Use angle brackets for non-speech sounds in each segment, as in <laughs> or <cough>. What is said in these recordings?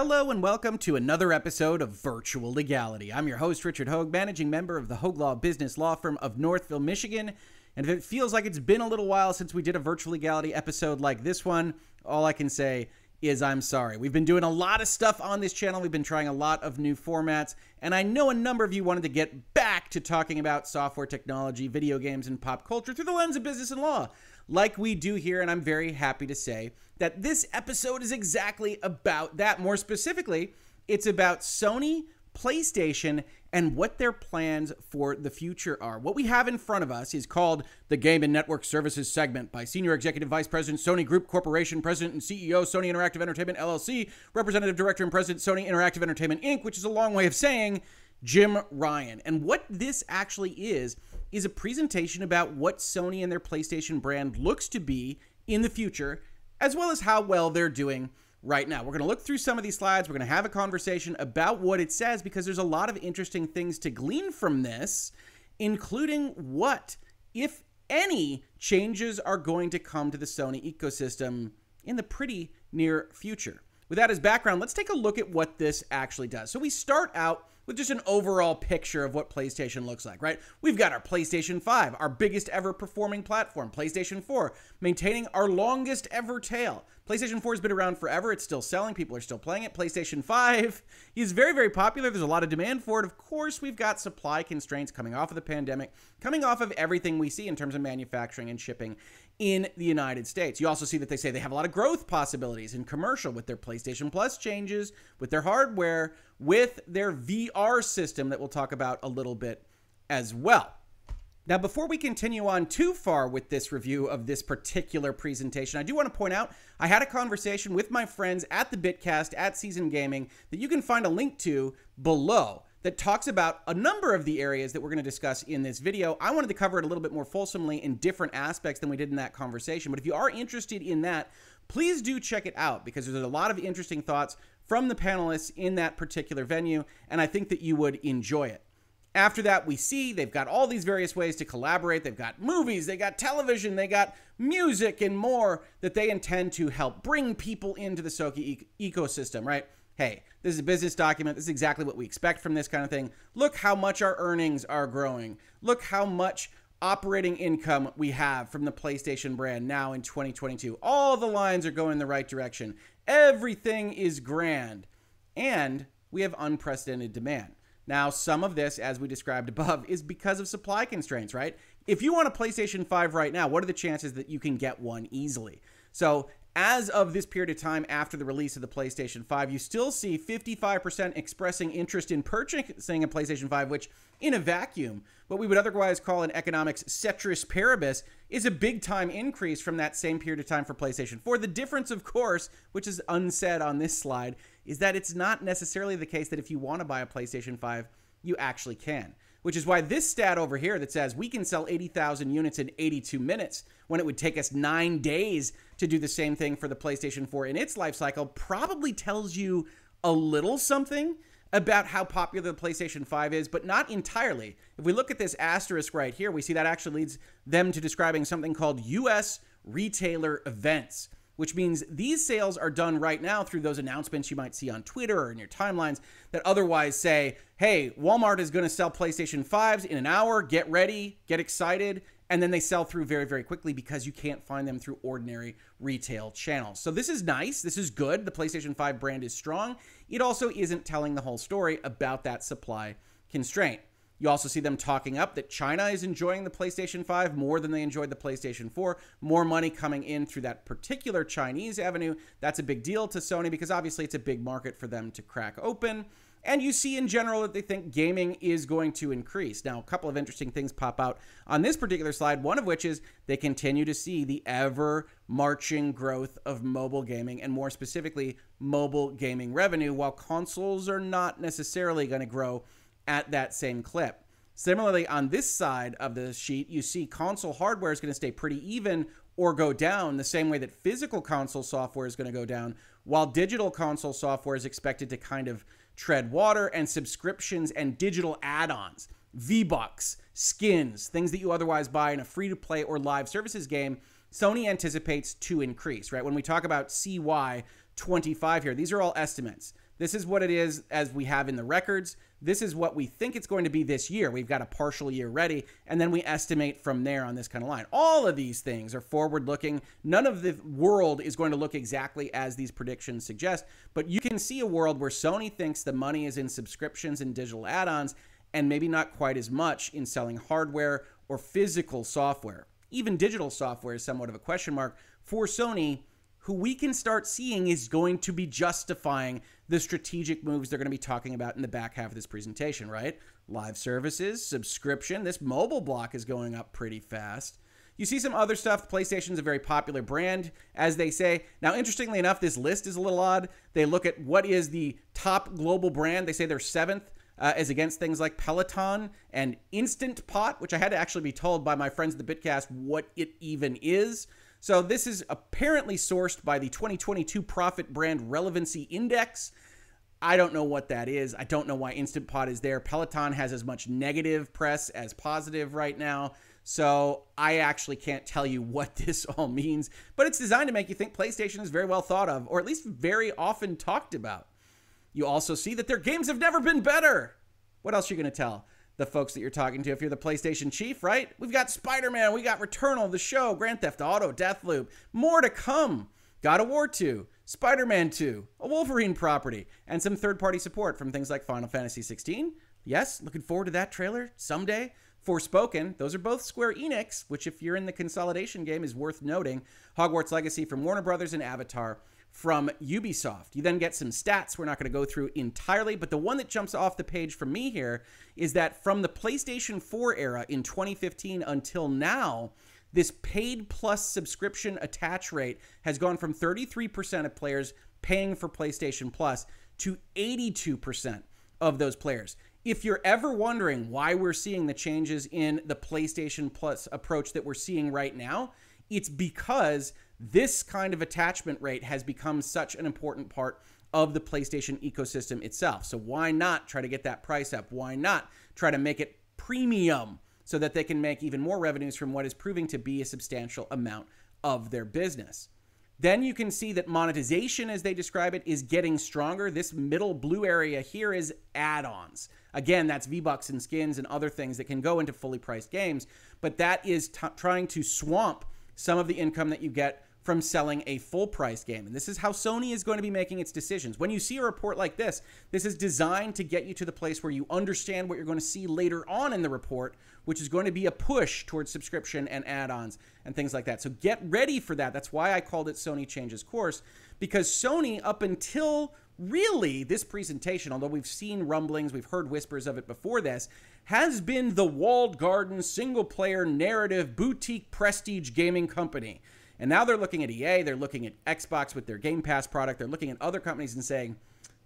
Hello and welcome to another episode of Virtual Legality. I'm your host, Richard Hogue, managing member of the Hogue Law Business Law Firm of Northville, Michigan. And if it feels like it's been a little while since we did a Virtual Legality episode like this one, all I can say is I'm sorry. We've been doing a lot of stuff on this channel. We've been trying a lot of new formats, and I know a number of you wanted to get back to talking about software technology, video games, and pop culture through the lens of business and law like we do here. And I'm very happy to say that this episode is exactly about that. More specifically, it's about Sony, PlayStation, and what their plans for the future are. What we have in front of us is called the Game and Network Services segment by Senior Executive Vice President, Sony Group Corporation, President and CEO, Sony Interactive Entertainment LLC, Representative Director and President, Sony Interactive Entertainment Inc., which is a long way of saying Jim Ryan. And what this actually is, is a presentation about what Sony and their PlayStation brand looks to be in the future, as well as how well they're doing right now. We're going to look through some of these slides. We're going to have a conversation about what it says because there's a lot of interesting things to glean from this, including what, if any, changes are going to come to the Sony ecosystem in the pretty near future. With that as background, let's take a look at what this actually does. So we start out with just an overall picture of what PlayStation looks like, right? We've got our PlayStation 5, our biggest ever performing platform, PlayStation 4, maintaining our longest ever tail. PlayStation 4 has been around forever. It's still selling. People are still playing it. PlayStation 5 is very, very popular. There's a lot of demand for it. Of course, we've got supply constraints coming off of the pandemic, coming off of everything we see in terms of manufacturing and shipping in the United States. You also see that they say they have a lot of growth possibilities in commercial with their PlayStation Plus changes, with their hardware, with their VR system that we'll talk about a little bit as well. Now, before we continue on too far with this review of this particular presentation, I do want to point out I had a conversation with my friends at the Bitcast at Season Gaming that you can find a link to below that talks about a number of the areas that we're going to discuss in this video. I wanted to cover it a little bit more fulsomely in different aspects than we did in that conversation. But if you are interested in that, please do check it out because there's a lot of interesting thoughts from the panelists in that particular venue, and I think that you would enjoy it. After that, we see they've got all these various ways to collaborate. They've got movies, they got television, they got music, and more that they intend to help bring people into the Sony e- ecosystem, right? Hey, this is a business document. This is exactly what we expect from this kind of thing. Look how much our earnings are growing. Look how much operating income we have from the PlayStation brand now in 2022. All the lines are going in the right direction. Everything is grand. And we have unprecedented demand. Now, some of this, as we described above, is because of supply constraints, right? If you want a PlayStation 5 right now, what are the chances that you can get one easily? So, as of this period of time after the release of the PlayStation 5, you still see 55% expressing interest in purchasing a PlayStation 5, which in a vacuum, what we would otherwise call an economics ceteris paribus, is a big time increase from that same period of time for PlayStation 4. The difference, of course, which is unsaid on this slide, is that it's not necessarily the case that if you want to buy a PlayStation 5, you actually can. Which is why this stat over here that says we can sell 80,000 units in 82 minutes when it would take us nine days to do the same thing for the PlayStation 4 in its life cycle probably tells you a little something about how popular the PlayStation 5 is, but not entirely. If we look at this asterisk right here, we see that actually leads them to describing something called US retailer events, which means these sales are done right now through those announcements you might see on Twitter or in your timelines that otherwise say, hey, Walmart is going to sell PlayStation 5s in an hour, get ready, get excited. And then they sell through very, very quickly because you can't find them through ordinary retail channels. So this is nice. This is good. The PlayStation 5 brand is strong. It also isn't telling the whole story about that supply constraint. You also see them talking up that China is enjoying the PlayStation 5 more than they enjoyed the PlayStation 4. More money coming in through that particular Chinese avenue. That's a big deal to Sony because obviously it's a big market for them to crack open. And you see in general that they think gaming is going to increase. Now, a couple of interesting things pop out on this particular slide, one of which is they continue to see the ever marching growth of mobile gaming and more specifically, mobile gaming revenue, while consoles are not necessarily going to grow at that same clip. Similarly, on this side of the sheet, you see console hardware is going to stay pretty even or go down the same way that physical console software is going to go down, while digital console software is expected to kind of tread water, and subscriptions and digital add ons, V Bucks, skins, things that you otherwise buy in a free to play or live services game, Sony anticipates to increase, right? When we talk about CY 25 here. These are all estimates. This is what it is as we have in the records. This is what we think it's going to be this year. We've got a partial year ready, and then we estimate from there on this kind of line. All of these things are forward looking. None of the world is going to look exactly as these predictions suggest, but you can see a world where Sony thinks the money is in subscriptions and digital add ons, and maybe not quite as much in selling hardware or physical software. Even digital software is somewhat of a question mark for Sony who we can start seeing is going to be justifying the strategic moves they're going to be talking about in the back half of this presentation, right? Live services, subscription. This mobile block is going up pretty fast. You see some other stuff. PlayStation's a very popular brand, as they say. Now, interestingly enough, this list is a little odd. They look at what is the top global brand. They say they're seventh. Uh, as against things like Peloton and Instant Pot, which I had to actually be told by my friends at the Bitcast what it even is. So this is apparently sourced by the 2022 Prophet Brand Relevancy Index. I don't know what that is. I don't know why Instant Pot is there. Peloton has as much negative press as positive right now. So I actually can't tell you <laughs> what this all means, but it's designed to make you think PlayStation is very well thought of, or at least very often talked about. You also see that their games have never been better. What else are you going to tell? The folks that you're talking to if you're the PlayStation chief, right? We've got Spider Man, we got Returnal, the show, Grand Theft Auto, Deathloop, more to come. God of War 2, Spider Man 2, a Wolverine property, and some third party support from things like Final Fantasy 16. Yes, looking forward to that trailer someday. Forspoken, those are both Square Enix, which, if you're in the consolidation game, is worth noting. Hogwarts Legacy from Warner Brothers and Avatar from Ubisoft. You then get some stats we're not going to go through entirely, but the one that jumps off the page for me here is that from the PlayStation 4 era in 2015 until now, this paid plus subscription attach rate has gone from 33% of players paying for PlayStation Plus to 82% of those players. If you're ever wondering why we're seeing the changes in the PlayStation Plus approach that we're seeing right now, it's because this kind of attachment rate has become such an important part of the PlayStation ecosystem itself. So why not try to get that price up? Why not try to make it premium so that they can make even more revenues from what is proving to be a substantial amount of their business? Then you can see that monetization, as they describe it, is getting stronger. This middle blue area here is add ons. Again, that's V Bucks and skins and other things that can go into fully priced games, but that is trying to swamp some of the income that you get from selling a full price game. And this is how Sony is going to be making its decisions. When you see a report like this, this is designed to get you to the place where you understand what you're going to see later on in the report, which is going to be a push towards subscription and add ons and things like that. So get ready for that. That's why I called it Sony Changes Course, because Sony, up until really this presentation, although we've seen rumblings, we've heard whispers of it before this, has been the walled garden single player narrative boutique prestige gaming company. And now they're looking at EA, they're looking at Xbox with their Game Pass product, they're looking at other companies and saying,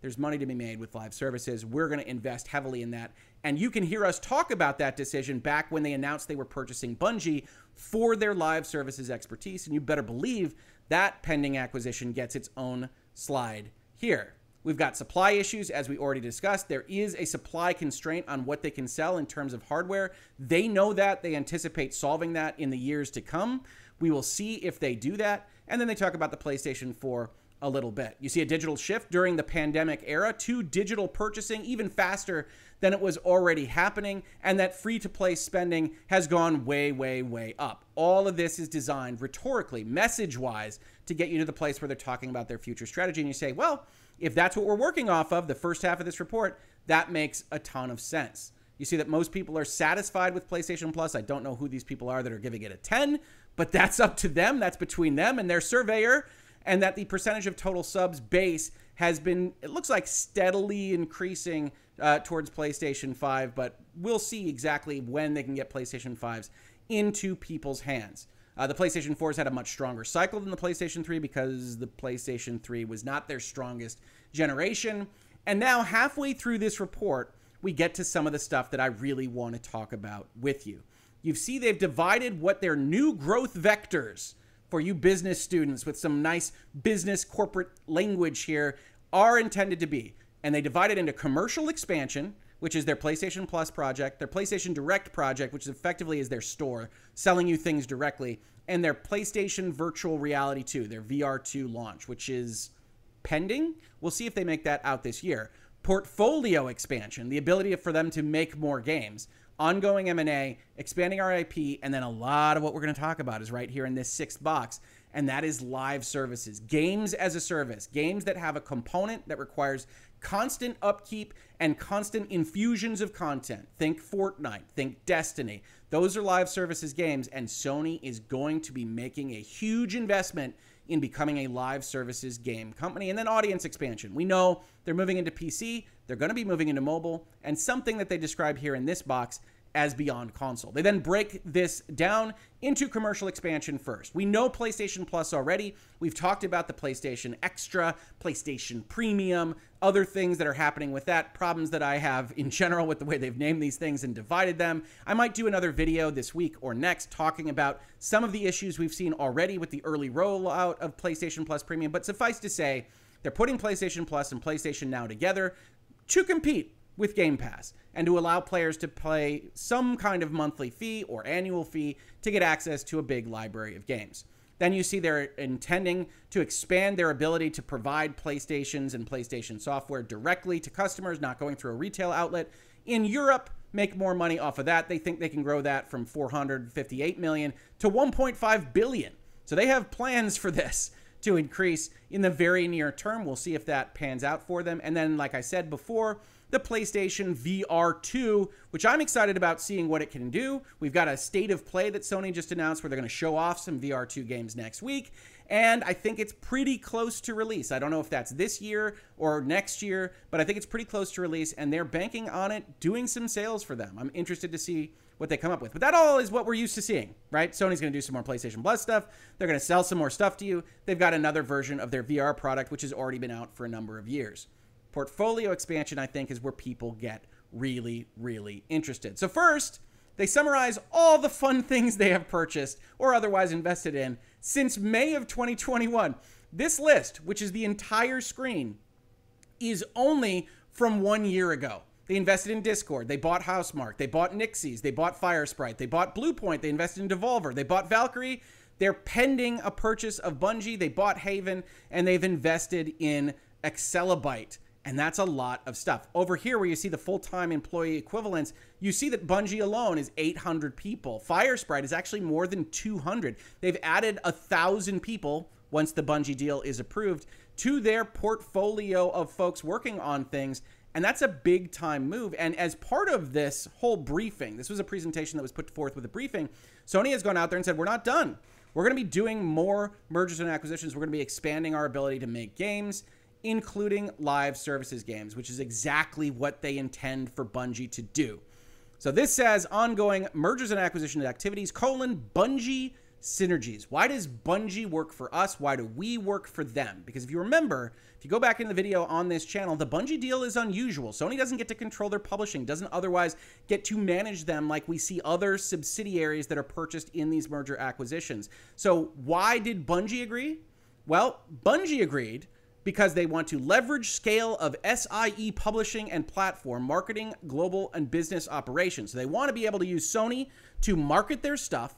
there's money to be made with live services. We're going to invest heavily in that. And you can hear us talk about that decision back when they announced they were purchasing Bungie for their live services expertise. And you better believe that pending acquisition gets its own slide here. We've got supply issues, as we already discussed. There is a supply constraint on what they can sell in terms of hardware. They know that. They anticipate solving that in the years to come. We will see if they do that. And then they talk about the PlayStation 4 a little bit. You see a digital shift during the pandemic era to digital purchasing even faster than it was already happening, and that free to play spending has gone way, way, way up. All of this is designed rhetorically, message wise, to get you to the place where they're talking about their future strategy. And you say, well, if that's what we're working off of, the first half of this report, that makes a ton of sense. You see that most people are satisfied with PlayStation Plus. I don't know who these people are that are giving it a 10, but that's up to them. That's between them and their surveyor. And that the percentage of total subs base has been, it looks like, steadily increasing uh, towards PlayStation 5, but we'll see exactly when they can get PlayStation 5s into people's hands. Uh, the PlayStation 4 has had a much stronger cycle than the PlayStation 3 because the PlayStation 3 was not their strongest generation. And now, halfway through this report, we get to some of the stuff that I really want to talk about with you. You see, they've divided what their new growth vectors for you business students with some nice business corporate language here are intended to be. And they divide it into commercial expansion, which is their PlayStation Plus project, their PlayStation Direct project, which effectively is their store, selling you things directly, and their PlayStation Virtual Reality 2, their VR2 launch, which is pending. We'll see if they make that out this year. Portfolio expansion, the ability for them to make more games. Ongoing M&A, expanding our IP, and then a lot of what we're going to talk about is right here in this sixth box, and that is live services. Games as a service. Games that have a component that requires constant upkeep and constant infusions of content. Think Fortnite, think Destiny. Those are live services games, and Sony is going to be making a huge investment in becoming a live services game company. And then audience expansion. We know they're moving into PC, they're going to be moving into mobile, and something that they describe here in this box as beyond console. They then break this down into commercial expansion first. We know PlayStation Plus already. We've talked about the PlayStation Extra, PlayStation Premium, other things that are happening with that, problems that I have in general with the way they've named these things and divided them. I might do another video this week or next talking about some of the issues we've seen already with the early rollout of PlayStation Plus Premium, but suffice to say, they're putting PlayStation Plus and PlayStation Now together to compete with Game Pass and to allow players to pay some kind of monthly fee or annual fee to get access to a big library of games. Then you see they're intending to expand their ability to provide PlayStations and PlayStation software directly to customers, not going through a retail outlet. In Europe, make more money off of that. They think they can grow that from 458 million to 1.5 billion. So they have plans for this to increase in the very near term. We'll see if that pans out for them. And then, like I said before, the PlayStation VR 2, which I'm excited about seeing what it can do. We've got a state of play that Sony just announced where they're going to show off some VR 2 games next week. And I think it's pretty close to release. I don't know if that's this year or next year, but I think it's pretty close to release. And they're banking on it doing some sales for them. I'm interested to see what they come up with. But that all is what we're used to seeing, right? Sony's going to do some more PlayStation Plus stuff. They're going to sell some more stuff to you. They've got another version of their VR product, which has already been out for a number of years. Portfolio expansion, I think, is where people get really, really interested. So, first, they summarize all the fun <laughs> things they have purchased or otherwise invested in since May of 2021. This list, which is the entire screen, is only from one year ago. They invested in Discord. They bought Housemarque. They bought Nixxes. They bought Firesprite. They bought Bluepoint. They invested in Devolver. They bought Valkyrie. They're pending a purchase of Bungie. They bought Haven. And they've invested in Exabyte. And that's a lot of stuff. Over here, where you see the full time employee equivalents, you see that Bungie alone is 800 people. Firesprite is actually more than 200. They've added a thousand people once the Bungie deal is approved to their portfolio of folks working on things. And that's a big time move. And as part of this whole briefing, this was a presentation that was put forth with a briefing. Sony has gone out there and said, We're not done. We're going to be doing more mergers and acquisitions. We're going to be expanding our ability to make games including live services games, which is exactly what they intend for Bungie to do. So this says ongoing mergers and acquisition activities, colon, Bungie synergies. Why does Bungie work for us? Why do we work for them? Because if you remember, if you go back in the video on this channel, the Bungie deal is unusual. Sony doesn't get to control their publishing, doesn't otherwise get to manage them like we see other subsidiaries that are purchased in these merger acquisitions. So why did Bungie agree? Well, Bungie agreed because they want to leverage scale of SIE publishing and platform marketing, global and business operations. So they want to be able to use Sony to market their stuff.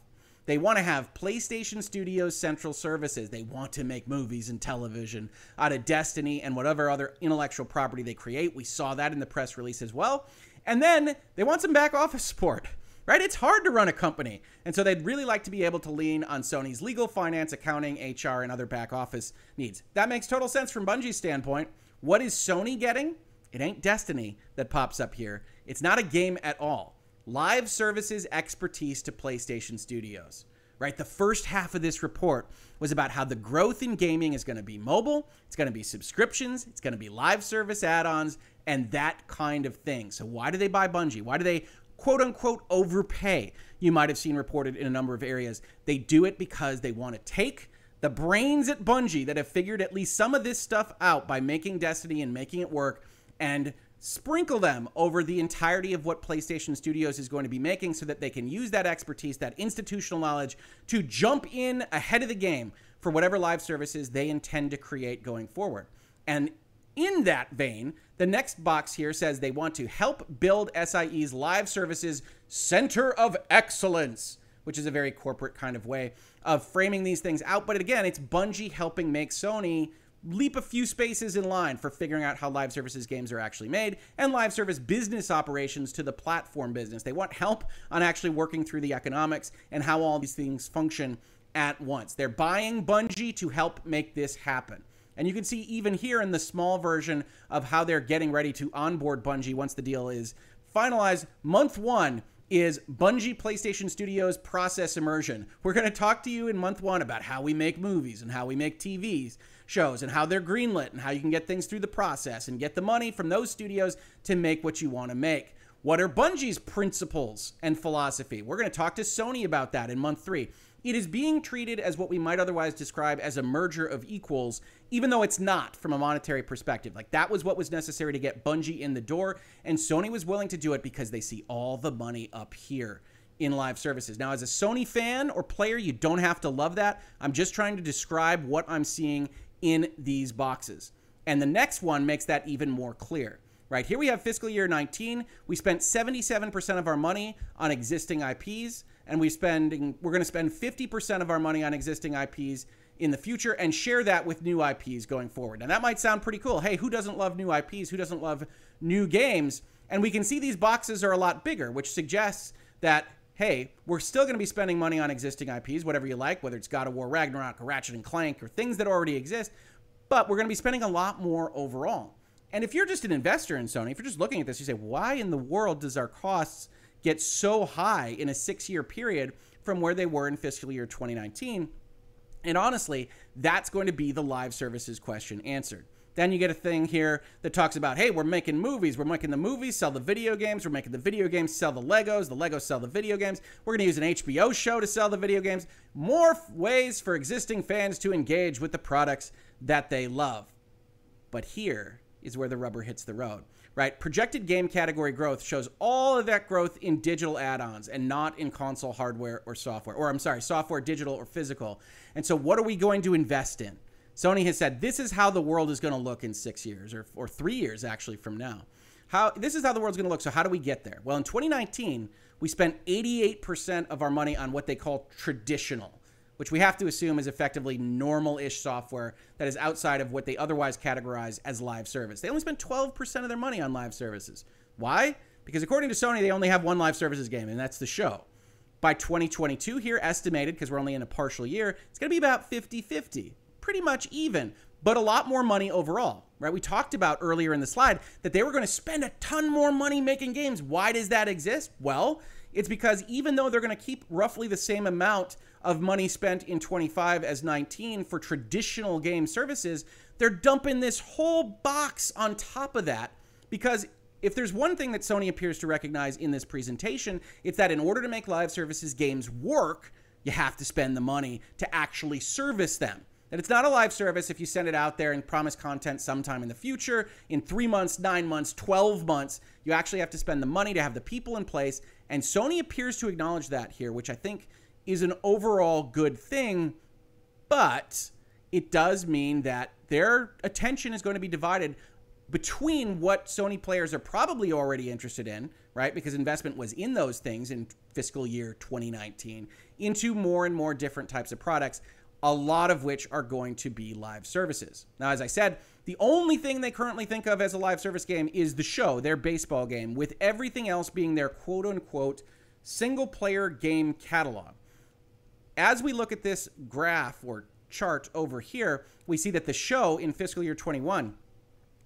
They want to have PlayStation Studios central services. They want to make movies and television out of Destiny and whatever other intellectual property they create. We saw that in the press release as well. And then they want some back office support right? It's hard to run a company. And so they'd really like to be able to lean on Sony's legal, finance, accounting, HR, and other back office needs. That makes total sense from Bungie's standpoint. What is Sony getting? It ain't Destiny that pops up here. It's not a game at all. Live services expertise to PlayStation Studios. Right? The first half of this report was about how the growth in gaming is going to be mobile, it's going to be subscriptions, it's going to be live service add ons, and that kind of thing. So, why do they buy Bungie? Why do they quote unquote overpay, you might have seen reported in a number of areas. They do it because they want to take the brains at Bungie that have figured at least some of this stuff out by making Destiny and making it work and sprinkle them over the entirety of what PlayStation Studios is going to be making so that they can use that expertise, that institutional knowledge to jump in ahead of the game for whatever live services they intend to create going forward. And in that vein, the next box here says they want to help build SIE's live services center of excellence, which is a very corporate kind of way of framing these things out. But again, it's Bungie helping make Sony leap a few spaces in line for figuring out how live services games are actually made and live service business operations to the platform business. They want help on actually working through the economics and how all these things function at once. They're buying Bungie to help make this happen. And you can see even here in the small version of how they're getting ready to onboard Bungie once the deal is finalized. Month one is Bungie PlayStation Studios Process Immersion. We're going to talk to you in month one about how we make movies and how we make TVs shows and how they're greenlit and how you can get things through the process and get the money from those studios to make what you want to make. What are Bungie's principles and philosophy? We're going to talk to Sony about that in month three. It is being treated as what we might otherwise describe as a merger of equals, even though it's not from a monetary perspective. Like that was what was necessary to get Bungie in the door, and Sony was willing to do it because they see all the money up here in live services. Now, as a Sony fan or player, you don't have to love that. I'm just trying to describe what I'm seeing in these boxes. And the next one makes that even more clear. Right here we have fiscal year 19. We spent 77% of our money on existing IPs and we spending we're going to spend 50% of our money on existing IPs in the future and share that with new IPs going forward. Now that might sound pretty cool. Hey, who doesn't love new IPs? Who doesn't love new games? And we can see these boxes are a lot bigger, which suggests that hey, we're still going to be spending money on existing IPs, whatever you like, whether it's God of War Ragnarok or Ratchet and Clank or things that already exist, but we're going to be spending a lot more overall. And if you're just an investor in Sony, if you're just looking at this, you say, why in the world does our costs get so high in a six year period from where they were in fiscal year 2019? And honestly, that's going to be the live services question answered. Then you get a thing here that talks about, hey, we're making movies. We're making the movies, sell the video games. We're making the video games, sell the Legos. The Legos sell the video games. We're going to use an HBO show to sell the video games. More ways for existing fans to engage with the products that they love. But here is where the rubber hits the road right? Projected game category growth shows all of that growth in digital add ons and not in console hardware or software, or I'm sorry, software, digital, or physical. And so, what are we going to invest in? Sony has said this is how the world is going to look in six years or, or three years actually from now. How this is how the world's going to look. So how do we get there? Well, in 2019, we spent 88% of our money on what they call traditional which we have to assume is effectively normal ish software that is outside of what they otherwise categorize as live service. They only spend 12% of their money on live services. Why? Because according to Sony, they only have one live services game, and that's the show. By 2022, here estimated, because we're only in a partial year, it's going to be about 50 50, pretty much even, but a lot more money overall, right? We talked about earlier in the slide that they were going to spend a ton more money making games. Why does that exist? Well, it's because even though they're going to keep roughly the same amount of money spent in 25 as 19 for traditional game services, they're dumping this whole box on top of that because if there's one thing that Sony appears to recognize in this presentation, it's that in order to make live services games work, you have to spend the money to actually service them. That it's not a live service if you send it out there and promise content sometime in the future, in three months, nine months, 12 months. You actually have to spend the money to have the people in place. And Sony appears to acknowledge that here, which I think is an overall good thing, but it does mean that their attention is going to be divided between what Sony players are probably already interested in, right? Because investment was in those things in fiscal year 2019 into more and more different types of products, a lot of which are going to be live services. Now, as I said, the only thing they currently think of as a live service game is the show, their baseball game, with everything else being their quote unquote single player game catalog as we look at this graph or chart over here, we see that the show in fiscal year 21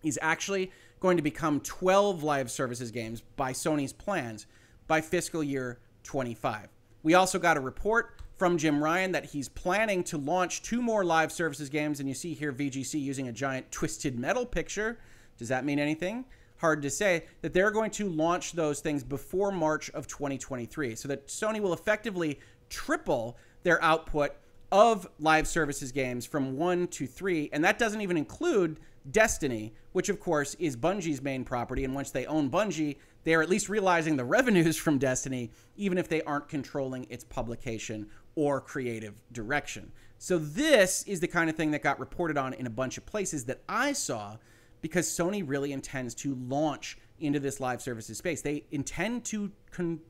is actually going to become 12 live services games by Sony's plans by fiscal year 25. We also got a report from Jim Ryan that he's planning to launch two more live services games, and you see here VGC using a giant twisted metal picture. Does that mean anything? Hard to say. That they're going to launch those things before March of 2023, so that Sony will effectively triple their output of live services games from one to three, and that doesn't even include Destiny, which of course is Bungie's main property. And once they own Bungie, they are at least realizing the <laughs> revenues from Destiny, even if they aren't controlling its publication or creative direction. So, this is the kind of thing that got reported on in a bunch of places that I saw because Sony really intends to launch into this live services space. They intend to con-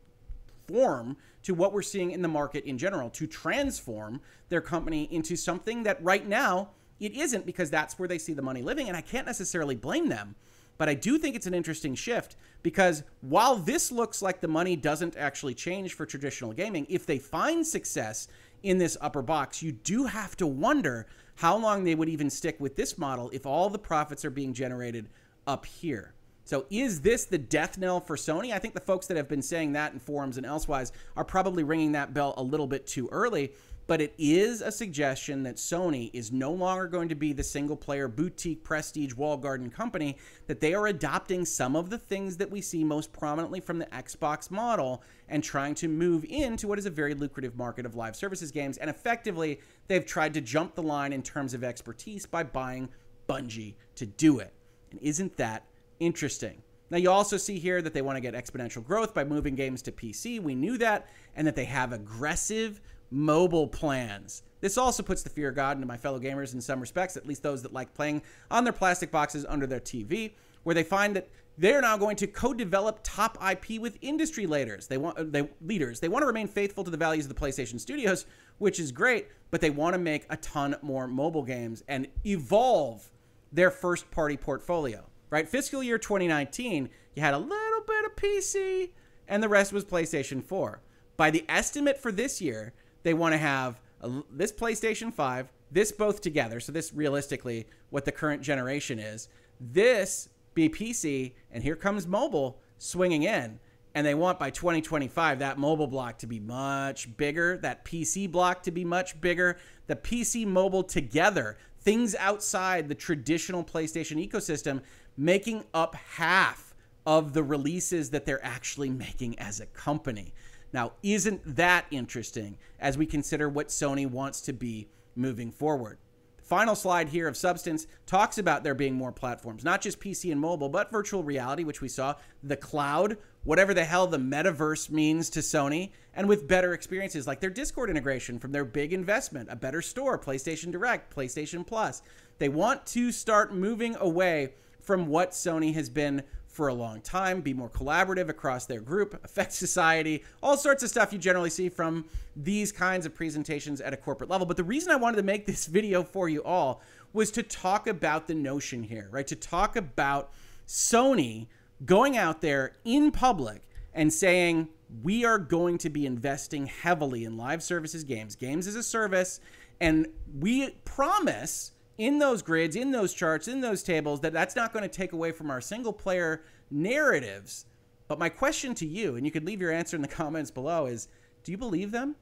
conform to what we're seeing in the market in general, to transform their company into something that right now it isn't because that's where they see the money living. And I can't necessarily blame them. But I do think it's an interesting shift because while this looks like the money doesn't actually change for traditional gaming, if they find success in this upper box, you do have to wonder how long they would even stick with this model if all the profits are being generated up here. So is this the death knell for Sony? I think the folks that have been saying that in forums and elsewise are probably ringing that bell a little bit too early but it is a suggestion that Sony is no longer going to be the single player boutique prestige wall garden company, that they are adopting some of the things that we see most prominently from the Xbox model and trying to move into what is a very lucrative market of live services games. And effectively, they've tried to jump the line in terms of expertise by buying Bungie to do it. And isn't that interesting? Now, you also see here that they want to get exponential growth by moving games to PC. We knew that. And that they have aggressive mobile plans. This also puts the fear of God into my fellow gamers in some respects, at least those that like playing on their plastic boxes under their TV, where they find that they're now going to co-develop top IP with industry leaders. They want they leaders. They want to remain faithful to the values of the PlayStation Studios, which is great, but they want to make a ton more mobile games and evolve their first party portfolio. Right? Fiscal year 2019, you had a little bit of PC and the rest was PlayStation 4. By the estimate for this year, they want to have a, this PlayStation 5, this both together. So this realistically what the current generation is. This be PC, and here comes mobile swinging in. And they want by 2025 that mobile block to be much bigger, that PC block to be much bigger, the PC mobile together, things outside the traditional PlayStation ecosystem, making up half of the releases that they're actually making as a company. Now, isn't that interesting as we consider what Sony wants to be moving forward? Final slide here of substance talks about there being more platforms, not just PC and mobile, but virtual reality, which we saw, the cloud, whatever the hell the metaverse means to Sony, and with better experiences like their Discord integration from their big investment, a better store, PlayStation Direct, PlayStation Plus. They want to start moving away from what Sony has been for a long time, be more collaborative across their group, affect society, all sorts of stuff you generally see from these kinds of presentations at a corporate level. But the reason I wanted to make this <laughs> video for you all was to talk about the notion here, right? To talk about Sony going out there in public and saying, we are going to be investing heavily in live services games, games as a service, and we promise in those grids, in those charts, in those tables, that that's not going to take away from our single player narratives. But my question to you, and you could leave your answer in the <laughs> comments below, is do you believe them?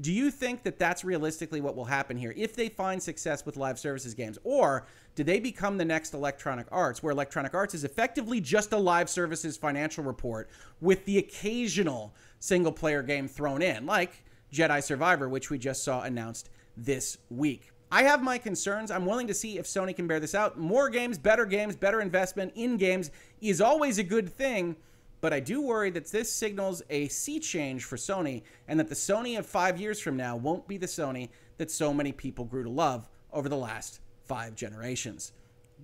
Do you think that that's realistically what will happen here if they find success with live services games? Or do they become the next Electronic Arts, where Electronic Arts is effectively just a live services financial report with the occasional single player game thrown in, like Jedi Survivor, which we just saw announced this week? I have my concerns. I'm willing to see if Sony can bear this out. More games, better games, better investment in games is always a good thing. But I do worry that this signals a sea change for Sony and that the Sony of five years from now won't be the Sony that so many people grew to love over the last five generations.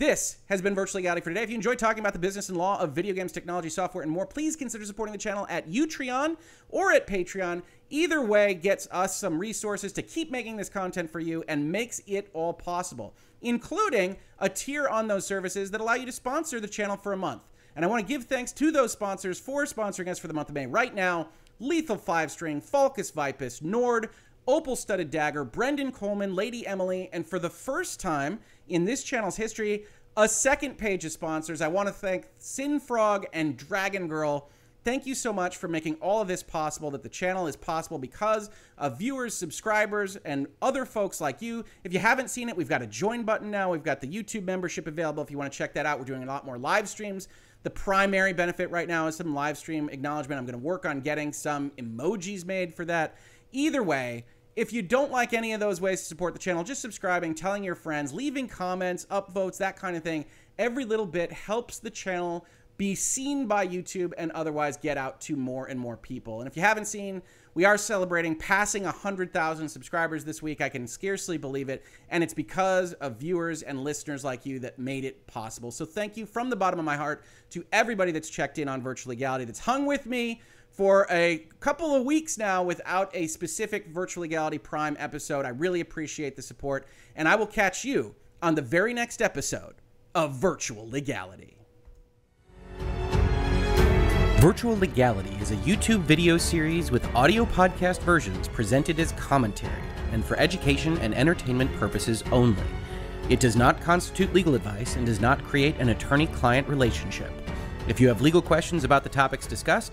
This has been Virtual Legality for today. If you enjoyed talking about the business and law of video games, technology, software, and more, please consider supporting the channel at Utreon or at Patreon. Either way gets us some resources to keep making this content for you and makes it all possible, including a tier on those services that allow you to sponsor the channel for a month. And I want to give thanks to those sponsors for sponsoring us for the month of May. Right now, Lethal 5 String, Falcus Vipus, Nord, Opal Studded Dagger, Brendan Coleman, Lady Emily, and for the first time in this channel's history, a second page of sponsors. I want to thank Sinfrog and Dragon Girl Thank you so much for making all of this possible, that the channel is possible because of viewers, subscribers, and other folks like you. If you haven't seen it, we've got a join button now. We've got the YouTube membership available if you want to check that out. We're doing a lot more live streams. The primary benefit right now is some live stream acknowledgement. I'm going to work on getting some emojis made for that. Either way, if you don't like any of those ways to support the channel, just subscribing, telling your friends, leaving comments, upvotes, that kind of thing. Every little bit helps the channel be seen by YouTube and otherwise get out to more and more people. And if you haven't seen, we are celebrating passing 100,000 subscribers this week. I can scarcely believe it. And it's because of viewers and listeners like you that made it possible. So thank you from the bottom of my heart to everybody that's checked in on Virtual Legality, that's hung with me for a couple of weeks now without a specific Virtual Legality Prime episode. I really appreciate the support. And I will catch you on the very next episode of Virtual Legality. Virtual Legality is a YouTube video series with audio podcast versions presented as commentary and for education and entertainment purposes only. It does not constitute legal advice and does not create an attorney client relationship. If you have legal questions about the topics discussed,